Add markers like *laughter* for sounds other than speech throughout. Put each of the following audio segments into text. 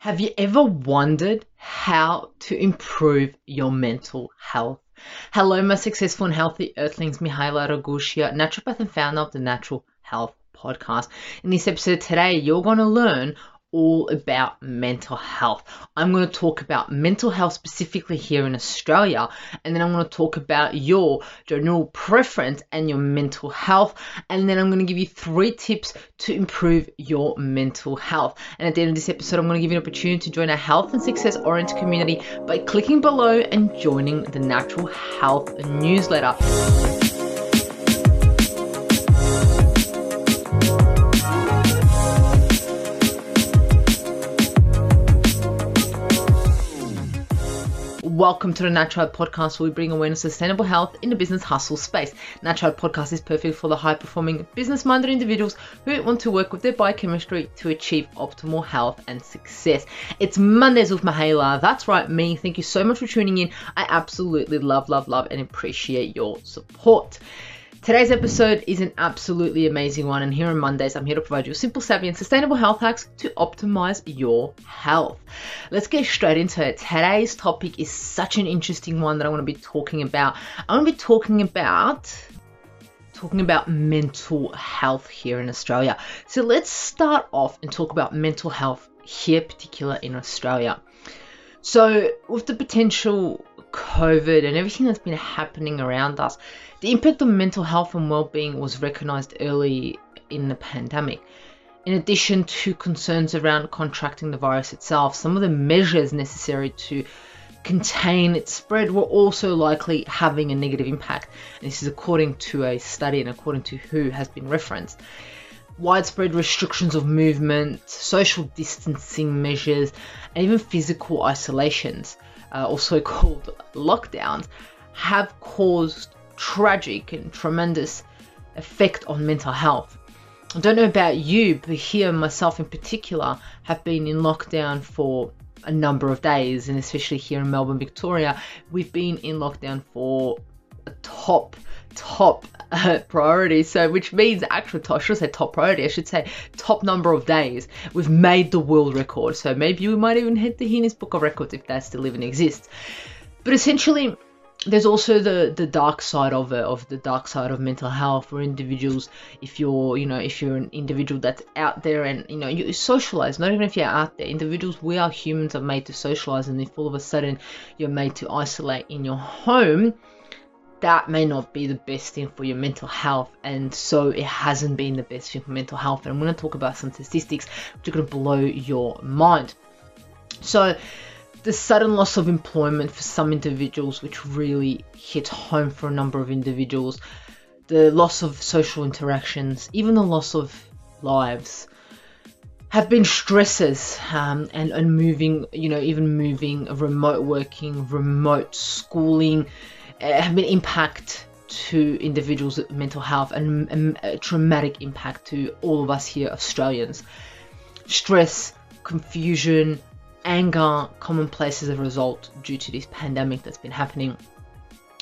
Have you ever wondered how to improve your mental health? Hello, my successful and healthy earthlings, Mihaela Ragushia, naturopath and founder of the Natural Health Podcast. In this episode today, you're going to learn all about mental health. I'm going to talk about mental health specifically here in Australia, and then I'm going to talk about your diurnal preference and your mental health, and then I'm going to give you three tips to improve your mental health. And at the end of this episode, I'm going to give you an opportunity to join a health and success oriented community by clicking below and joining the Natural Health newsletter. Welcome to the Natural Podcast, where we bring awareness of sustainable health in the business hustle space. Natural Podcast is perfect for the high performing, business minded individuals who want to work with their biochemistry to achieve optimal health and success. It's Mondays with Mihaela. That's right, me. Thank you so much for tuning in. I absolutely love, love, love, and appreciate your support. Today's episode is an absolutely amazing one, and here on Mondays, I'm here to provide you a simple, savvy, and sustainable health hacks to optimize your health. Let's get straight into it. Today's topic is such an interesting one that I want to be talking about. I want to be talking about talking about mental health here in Australia. So let's start off and talk about mental health here, particular in Australia. So, with the potential COVID and everything that's been happening around us, the impact on mental health and well-being was recognized early in the pandemic. In addition to concerns around contracting the virus itself, some of the measures necessary to contain its spread were also likely having a negative impact. And this is according to a study and according to WHO has been referenced. Widespread restrictions of movement, social distancing measures, and even physical isolations, uh, also *laughs* called lockdowns, have caused tragic and tremendous effect on mental health. I don't know about you, but here, myself in particular, have been in lockdown for a number of days, and especially here in Melbourne, Victoria, we've been in lockdown for a top, top uh, priority. So, which means actually, I should say top priority, I should say top number of days. We've made the world record. So, maybe we might even hit the Guinness Book of Records if that still even exists. But essentially, there's also the the dark side of it of the dark side of mental health for individuals. If you're you know if you're an individual that's out there and you know you socialize not even if you're out there. Individuals we are humans are made to socialize and if all of a sudden you're made to isolate in your home that may not be the best thing for your mental health. And so it hasn't been the best thing for mental health. And i'm going to talk about some statistics which are going to blow your mind. So the sudden loss of employment for some individuals, which really hit home for a number of individuals, the loss of social interactions, even the loss of lives, have been stresses um, and, and moving, you know, even moving, remote working, remote schooling, uh, have been impact to individuals' mental health and, and a traumatic impact to all of us here, Australians. Stress, confusion, anger commonplace as a result due to this pandemic that's been happening.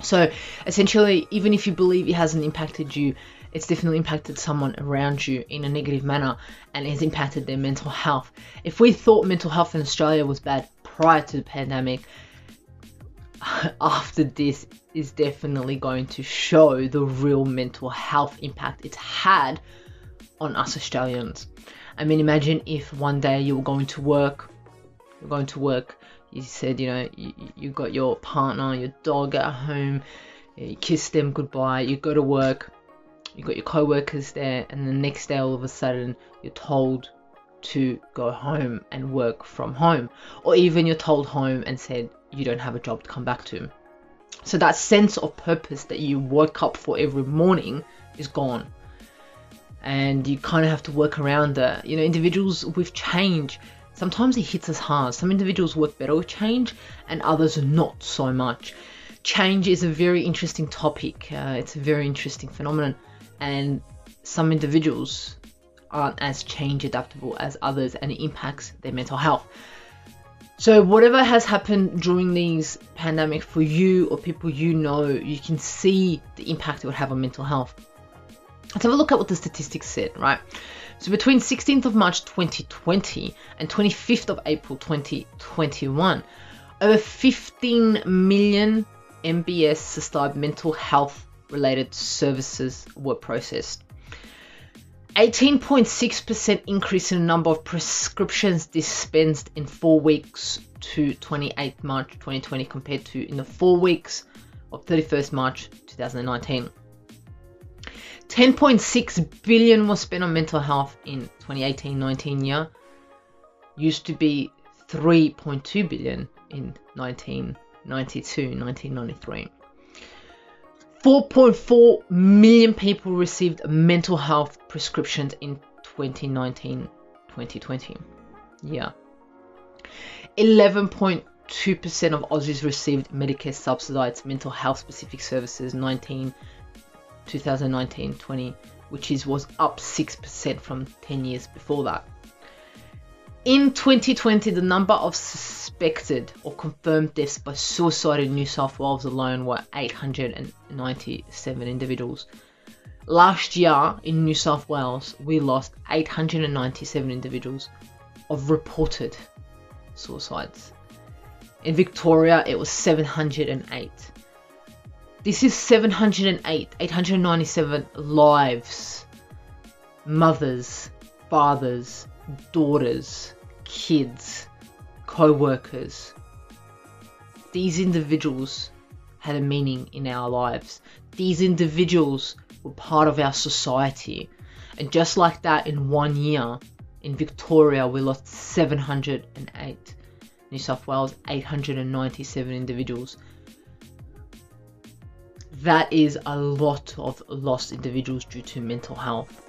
So essentially, even if you believe it hasn't impacted you, it's definitely impacted someone around you in a negative manner and has impacted their mental health. If we thought mental health in Australia was bad prior to the pandemic, *laughs* after this is definitely going to show the real mental health impact it's had on us Australians. I mean, imagine if one day you were going to work you're going to work, you said, you know, you, you got your partner, your dog at home, you kiss them goodbye, you go to work, you got your co-workers there, and the next day all of a sudden you're told to go home and work from home, or even you're told home and said you don't have a job to come back to. So that sense of purpose that you woke up for every morning is gone. And you kind of have to work around that. You know, individuals with change Sometimes it hits us hard. Some individuals work better with change and others not so much. Change is a very interesting topic. Uh, it's a very interesting phenomenon, and some individuals aren't as change adaptable as others, and it impacts their mental health. So, whatever has happened during these pandemic for you or people you know, you can see the impact it would have on mental health. Let's have a look at what the statistics said, right? So between 16th of March 2020 and 25th of April 2021, over 15 million MBS subscribed mental health related services were processed. 18.6% increase in the number of prescriptions dispensed in four weeks to 28 March 2020 compared to in the four weeks of 31st March 2019. 10.6 billion was spent on mental health in 2018-19 year. Used to be 3.2 billion in 1992-1993. 4.4 million people received mental health prescriptions in 2019 2020. Yeah. 11.2% of Aussies received Medicare subsidized mental health specific services 19 2019 20, which is was up 6% from 10 years before that. In 2020, the number of suspected or confirmed deaths by suicide in New South Wales alone were 897 individuals. Last year in New South Wales, we lost 897 individuals of reported suicides. In Victoria, it was 708. This is 708, 897 lives, mothers, fathers, daughters, kids, co workers. These individuals had a meaning in our lives. These individuals were part of our society. And just like that, in one year, in Victoria, we lost 708. New South Wales, 897 individuals. That is a lot of lost individuals due to mental health.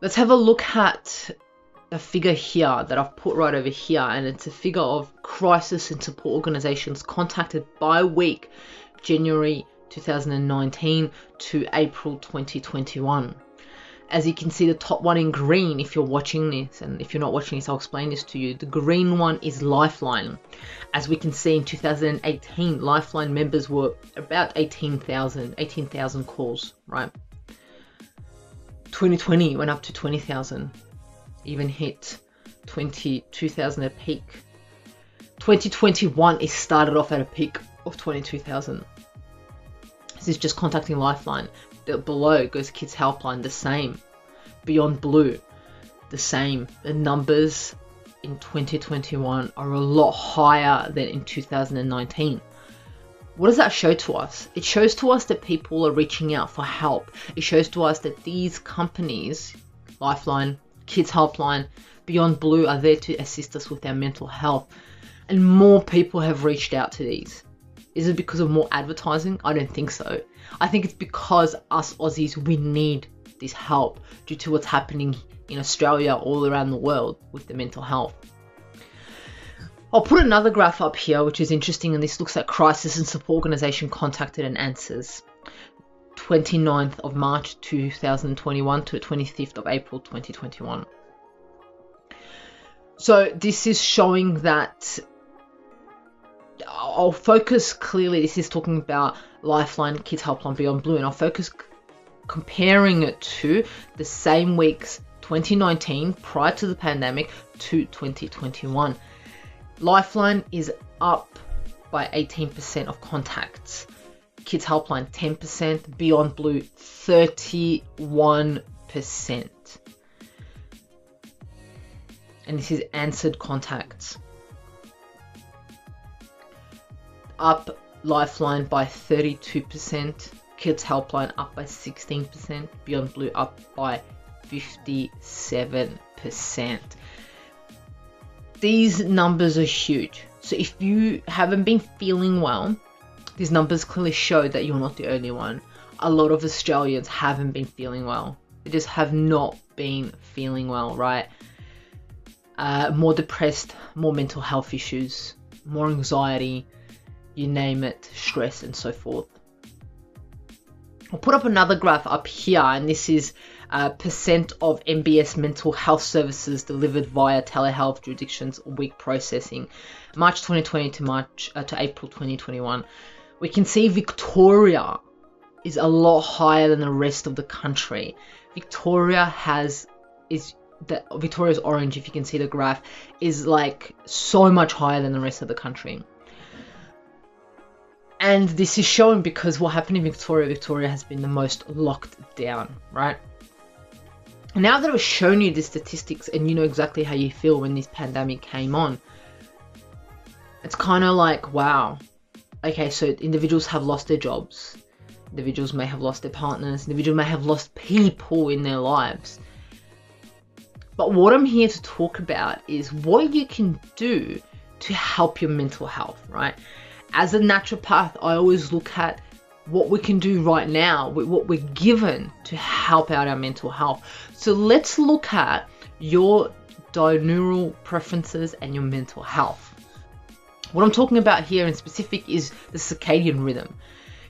Let's have a look at a figure here that I've put right over here, and it's a figure of crisis and support organizations contacted by week January 2019 to April 2021. As you can see, the top one in green, if you're watching this, and if you're not watching this, I'll explain this to you. The green one is Lifeline. As we can see in 2018, Lifeline members were about 18,000, 18,000 calls, right? 2020 went up to 20,000, even hit 22,000 at peak. 2021 is started off at a peak of 22,000. This is just contacting Lifeline. Below goes Kids Helpline, the same. Beyond Blue, the same. The numbers in 2021 are a lot higher than in 2019 what does that show to us? It shows to us that people are reaching out for help. It shows to us that these companies, Lifeline, Kids Helpline, Beyond Blue, are there to assist us with our mental health. And more people have reached out to these. Is it because of more advertising? I don't think so. I think it's because us Aussies, we need this help due to what's happening in Australia, all around the world with the mental health. I'll put another graph up here, which is interesting, and this looks at crisis and support organization contacted and answers. 29th of March 2021 to 25th of April 2021. So this is showing that I'll focus clearly. This is talking about Lifeline, Kids Helpline, Beyond Blue, and I'll focus comparing it to the same weeks 2019 prior to the pandemic to 2021. Lifeline is up by 18% of contacts. Kids Helpline 10%, Beyond Blue 31%. And this is answered contacts. Up Lifeline by 32%, Kids Helpline up by 16%, Beyond Blue up by 57% these numbers are huge. So if you haven't been feeling well, these numbers clearly show that you're not the only one. A lot of Australians haven't been feeling well. They just have not been feeling well, right? Uh, more depressed, more mental health issues, more anxiety, you name it, stress, and so forth. I'll put up another graph up here, and this is uh, percent of MBS mental health services delivered via telehealth jurisdictions week processing, March 2020 to March uh, to April 2021. We can see Victoria is a lot higher than the rest of the country. Victoria has is that Victoria's orange, if you can see the graph, is like so much higher than the rest of the country. And this is shown because what happened in Victoria, Victoria has been the most locked down, right? Now that I've shown you the statistics and you know exactly how you feel when this pandemic came on, it's kind of like, wow, okay, so individuals have lost their jobs, individuals may have lost their partners, individuals may have lost people in their lives. But what I'm here to talk about is what you can do to help your mental health, right? As a naturopath, I always look at what we can do right now with what we're given to help out our mental health. So let's look at your diurnal preferences and your mental health. What I'm talking about here in specific is the circadian rhythm.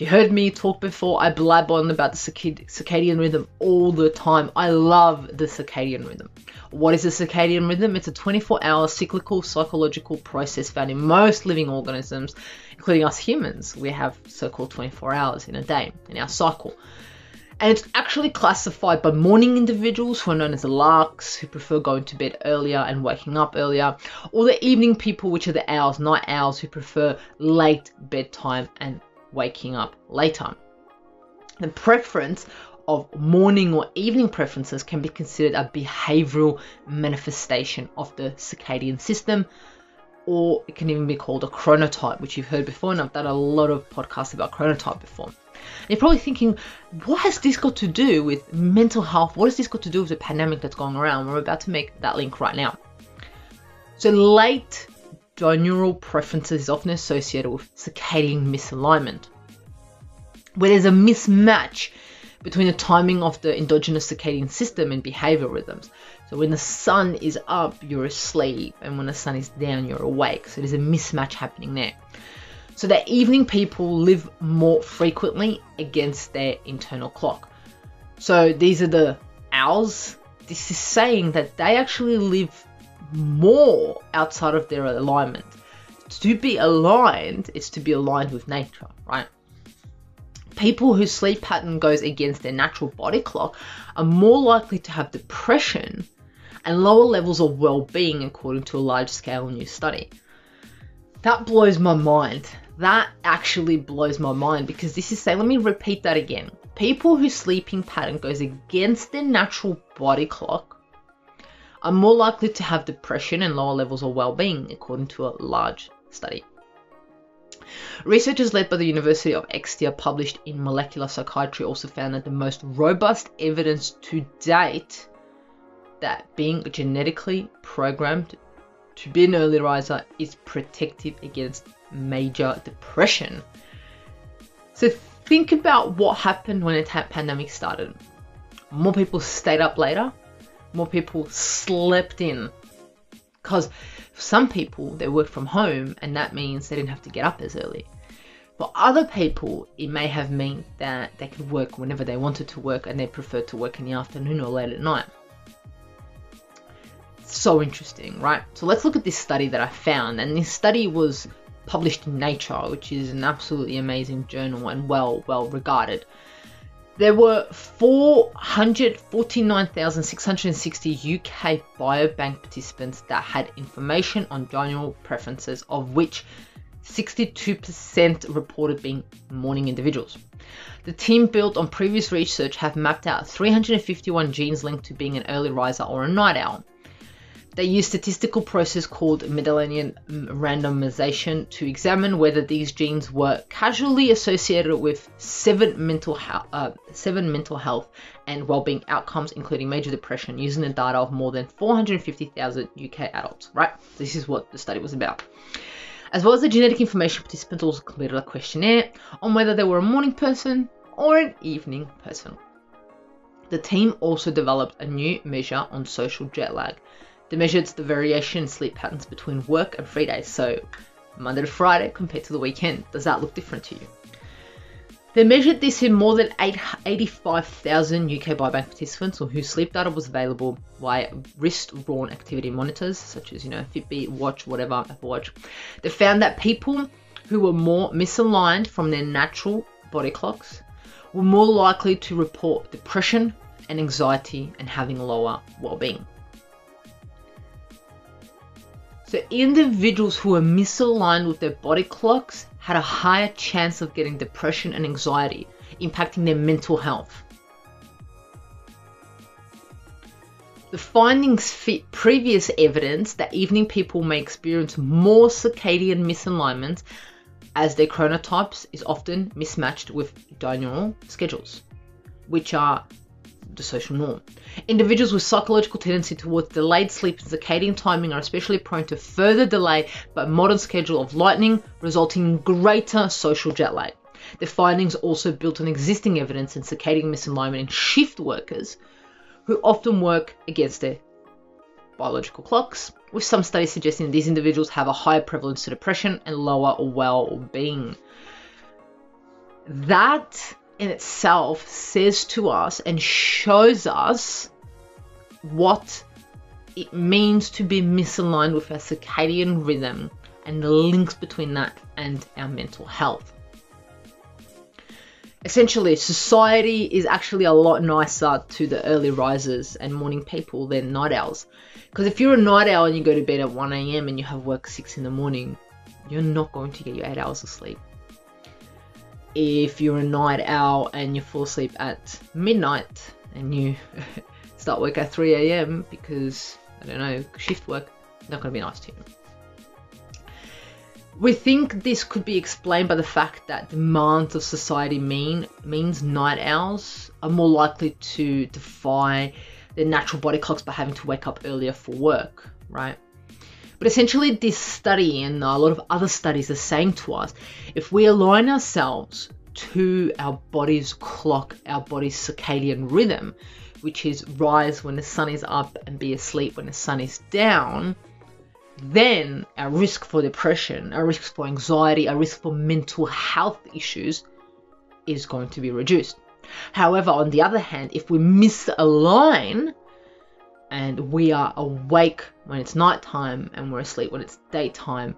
You heard me talk before, I blab on about the circadian rhythm all the time. I love the circadian rhythm. What is a circadian rhythm? It's a 24 hour cyclical psychological process found in most living organisms, including us humans. We have so called 24 hours in a day in our cycle. And it's actually classified by morning individuals who are known as the larks, who prefer going to bed earlier and waking up earlier, or the evening people, which are the owls, night owls, who prefer late bedtime and waking up later. The preference of morning or evening preferences can be considered a behavioral manifestation of the circadian system, or it can even be called a chronotype, which you've heard before, and I've done a lot of podcasts about chronotype before. And you're probably thinking, what has this got to do with mental health? What has this got to do with the pandemic that's going around? We're about to make that link right now. So, late diurnal preferences is often associated with circadian misalignment, where there's a mismatch between the timing of the endogenous circadian system and behavior rhythms. So when the sun is up, you're asleep, and when the sun is down, you're awake. So there's a mismatch happening there. So that evening people live more frequently against their internal clock. So these are the owls. This is saying that they actually live more outside of their alignment. To be aligned is to be aligned with nature, right? people whose sleep pattern goes against their natural body clock are more likely to have depression and lower levels of well-being according to a large-scale new study. That blows my mind. That actually blows my mind because this is saying, let me repeat that again. People whose sleeping pattern goes against their natural body clock are more likely to have depression and lower levels of well-being according to a large study. Researchers led by the University of Exeter published in Molecular Psychiatry also found that the most robust evidence to date that being genetically programmed to be an early riser is protective against major depression. So think about what happened when the pandemic started. More people stayed up later, more people slept in. Because some people, they work from home, and that means they didn't have to get up as early. For other people, it may have meant that they could work whenever they wanted to work and they preferred to work in the afternoon or late at night. So interesting, right? So let's look at this study that I found, and this study was published in Nature, which is an absolutely amazing journal and well, well regarded. There were 449,660 UK biobank participants that had information on diurnal preferences, of which 62% reported being morning individuals. The team built on previous research have mapped out 351 genes linked to being an early riser or a night owl. They used a statistical process called Mendelian randomization to examine whether these genes were causally associated with seven mental uh, seven mental health and well-being outcomes, including major depression, using the data of more than 450,000 UK adults. Right, this is what the study was about. As well as the genetic information, participants also completed a questionnaire on whether they were a morning person or an evening person. The team also developed a new measure on social jet lag they measured the variation in sleep patterns between work and free days, so Monday to Friday compared to the weekend. Does that look different to you? They measured this in more than 85,000 UK biobank participants or whose sleep data was available via wrist-worn activity monitors, such as you know Fitbit, Watch, whatever, Apple Watch. They found that people who were more misaligned from their natural body clocks were more likely to report depression and anxiety and having lower well-being. So individuals who are misaligned with their body clocks had a higher chance of getting depression and anxiety, impacting their mental health. The findings fit previous evidence that evening people may experience more circadian misalignment as their chronotypes is often mismatched with diurnal schedules, which are the social norm. Individuals with psychological tendency towards delayed sleep and circadian timing are especially prone to further delay by modern schedule of lightning, resulting in greater social jet lag. The findings also built on existing evidence in circadian misalignment in shift workers who often work against their biological clocks, with some studies suggesting these individuals have a higher prevalence to depression and lower well-being. That in itself says to us and shows us what it means to be misaligned with our circadian rhythm and the links between that and our mental health. Essentially society is actually a lot nicer to the early risers and morning people than night owls. Because if you're a night owl and you go to bed at 1am and you have work 6 in the morning you're not going to get your 8 hours of sleep if you're a night owl and you fall asleep at midnight and you *laughs* start work at 3am because i don't know shift work not going to be nice to you we think this could be explained by the fact that demands of society mean means night owls are more likely to defy their natural body clocks by having to wake up earlier for work, right? But essentially, this study and a lot of other studies are saying to us if we align ourselves to our body's clock, our body's circadian rhythm, which is rise when the sun is up and be asleep when the sun is down, then our risk for depression, our risk for anxiety, our risk for mental health issues is going to be reduced. However, on the other hand, if we misalign and we are awake when it's nighttime and we're asleep when it's daytime,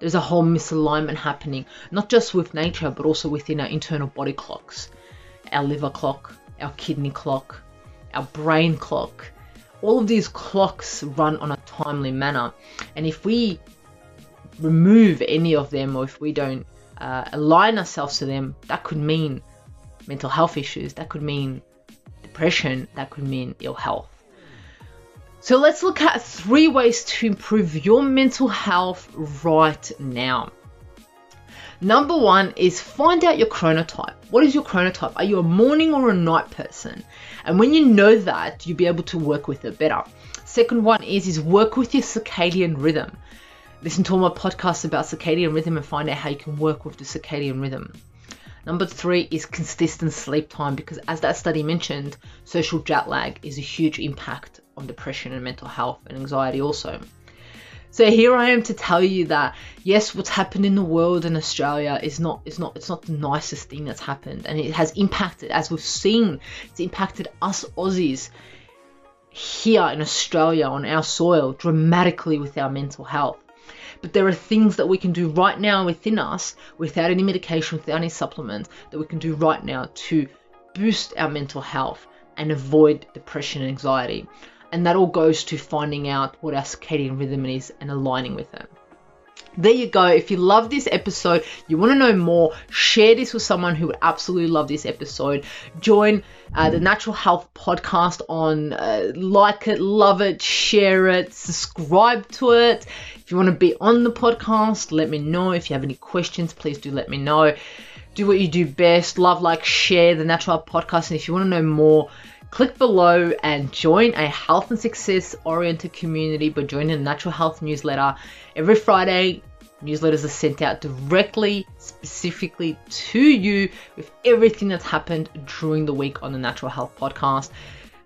there's a whole misalignment happening, not just with nature, but also within our internal body clocks our liver clock, our kidney clock, our brain clock, all of these clocks run on a timely manner. And if we remove any of them or if we don't uh, align ourselves to them, that could mean mental health issues, that could mean depression, that could mean ill health. So let's look at three ways to improve your mental health right now. Number one is find out your chronotype. What is your chronotype? Are you a morning or a night person? And when you know that, you'll be able to work with it better. Second one is is work with your circadian rhythm. Listen to all my podcasts about circadian rhythm and find out how you can work with the circadian rhythm. Number three is consistent sleep time because, as that study mentioned, social jet lag is a huge impact on depression and mental health and anxiety, also. So here I am to tell you that yes, what's happened in the world in Australia is not is not it's not the nicest thing that's happened, and it has impacted, as we've seen, it's impacted us Aussies here in Australia on our soil dramatically with our mental health. But there are things that we can do right now within us without any medication, without any supplements, that we can do right now to boost our mental health and avoid depression and anxiety. And that all goes to finding out what our circadian rhythm is and aligning with it. There you go. If you love this episode, you want to know more, share this with someone who would absolutely love this episode. Join uh, the Natural Health Podcast on uh, like it, love it, share it, subscribe to it. If you want to be on the podcast, let me know. If you have any questions, please do let me know. Do what you do best. Love, like, share the Natural Health Podcast. And if you want to know more, Click below and join a health and success oriented community by joining the Natural Health newsletter. Every Friday, newsletters are sent out directly, specifically to you with everything that's happened during the week on the Natural Health podcast.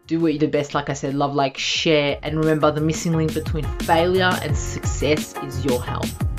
Do what you do best, like I said, love, like, share, and remember the missing link between failure and success is your health.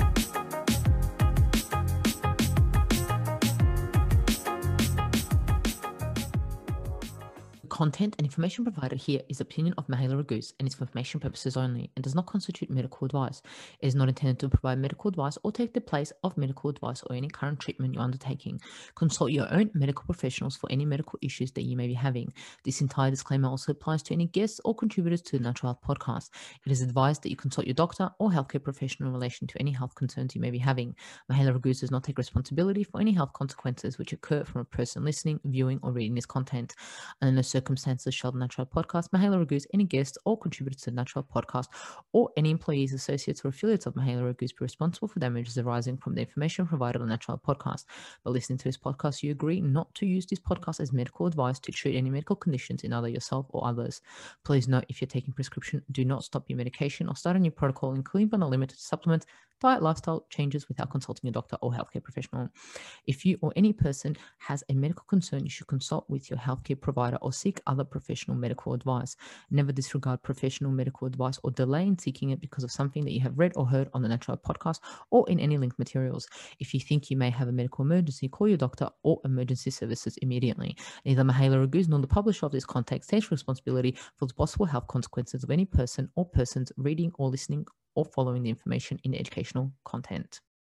Content and information provided here is opinion of Mihaela Raguz and is for information purposes only and does not constitute medical advice. It is not intended to provide medical advice or take the place of medical advice or any current treatment you're undertaking. Consult your own medical professionals for any medical issues that you may be having. This entire disclaimer also applies to any guests or contributors to the Natural Health podcast. It is advised that you consult your doctor or healthcare professional in relation to any health concerns you may be having. Mihaela Raguz does not take responsibility for any health consequences which occur from a person listening, viewing, or reading this content. And the circumstances shall the Natural Podcast, Mihaela Raguz, any guests or contributors to the Natural Podcast, or any employees, associates, or affiliates of Mihaela Raguz be responsible for damages arising from the information provided on the Natural Podcast. By listening to this podcast, you agree not to use this podcast as medical advice to treat any medical conditions in either yourself or others. Please note if you're taking prescription, do not stop your medication or start a new protocol, including but not limited to supplements, diet, lifestyle changes without consulting a doctor or healthcare professional. If you or any person has a medical concern, you should consult with your healthcare provider or seek other professional medical advice. Never disregard professional medical advice or delay in seeking it because of something that you have read or heard on the Natural Podcast or in any linked materials. If you think you may have a medical emergency, call your doctor or emergency services immediately. Neither Mihaela Raguz nor the publisher of this content takes responsibility for the possible health consequences of any person or persons reading or listening or following the information in educational content.